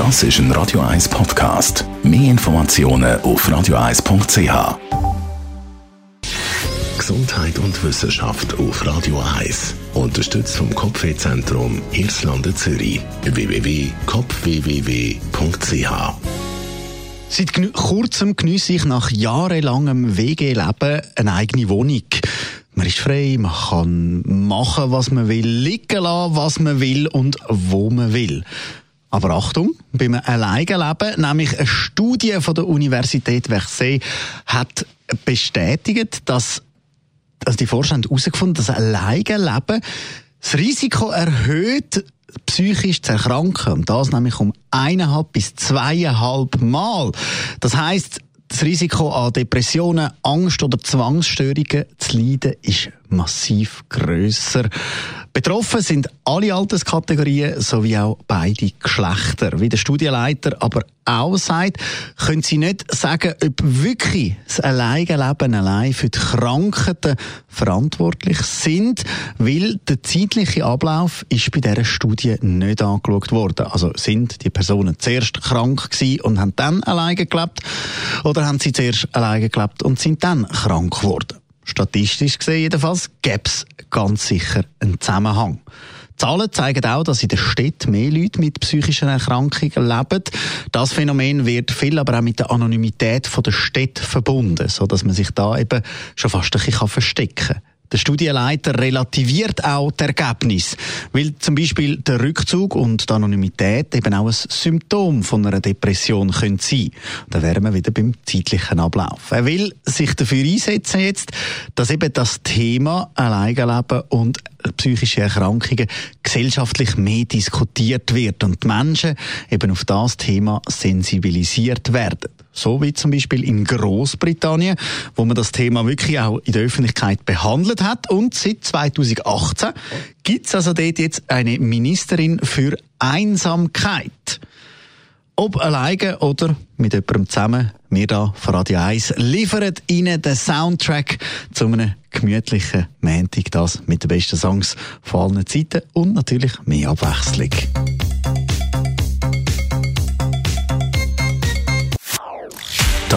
Das ist ein Radio 1 Podcast. Mehr Informationen auf radio1.ch. Gesundheit und Wissenschaft auf Radio 1. Unterstützt vom Kopfwehzentrum Irlande Zürich. www.kopfwww.ch Seit kurzem geniesse ich nach jahrelangem WG-Leben eine eigene Wohnung. Man ist frei, man kann machen, was man will, liegen lassen, was man will und wo man will. Aber Achtung, beim Alleinleben, nämlich eine Studie von der Universität Versailles hat bestätigt, dass also die Forscher haben herausgefunden, dass Alleinleben das Risiko erhöht, psychisch zu erkranken. Und das nämlich um eineinhalb bis zweieinhalb Mal. Das heißt, das Risiko an Depressionen, Angst oder Zwangsstörungen zu leiden ist massiv grösser. Betroffen sind alle Alterskategorien sowie auch beide Geschlechter. Wie der Studienleiter aber auch sagt, können sie nicht sagen, ob wirklich das Alleinleben allein für die Krankheiten verantwortlich sind, weil der zeitliche Ablauf ist bei dieser Studie nicht angeschaut worden. Also sind die Personen zuerst krank gewesen und haben dann alleine gelebt oder haben sie zuerst alleine gelebt und sind dann krank geworden? Statistisch gesehen jedenfalls gäbe es ganz sicher einen Zusammenhang. Zahlen zeigen auch, dass in der Stadt mehr Leute mit psychischen Erkrankungen leben. Das Phänomen wird viel aber auch mit der Anonymität der Stadt verbunden, so dass man sich da eben schon fast ein bisschen verstecken kann. Der Studienleiter relativiert auch das Ergebnis, weil zum Beispiel der Rückzug und die Anonymität eben auch ein Symptom von einer Depression können sein. Da wären wir wieder beim zeitlichen Ablauf. Er will sich dafür einsetzen jetzt, dass eben das Thema Alleinleben und psychische Erkrankungen gesellschaftlich mehr diskutiert wird und die Menschen eben auf das Thema sensibilisiert werden. So wie zum Beispiel in Großbritannien, wo man das Thema wirklich auch in der Öffentlichkeit behandelt hat. Und seit 2018 gibt es also dort jetzt eine Ministerin für Einsamkeit. Ob alleine oder mit jemandem zusammen, wir da von Radio 1 liefern Ihnen den Soundtrack zu einem gemütlichen Montag, das mit den besten Songs von allen Zeiten und natürlich mehr Abwechslung.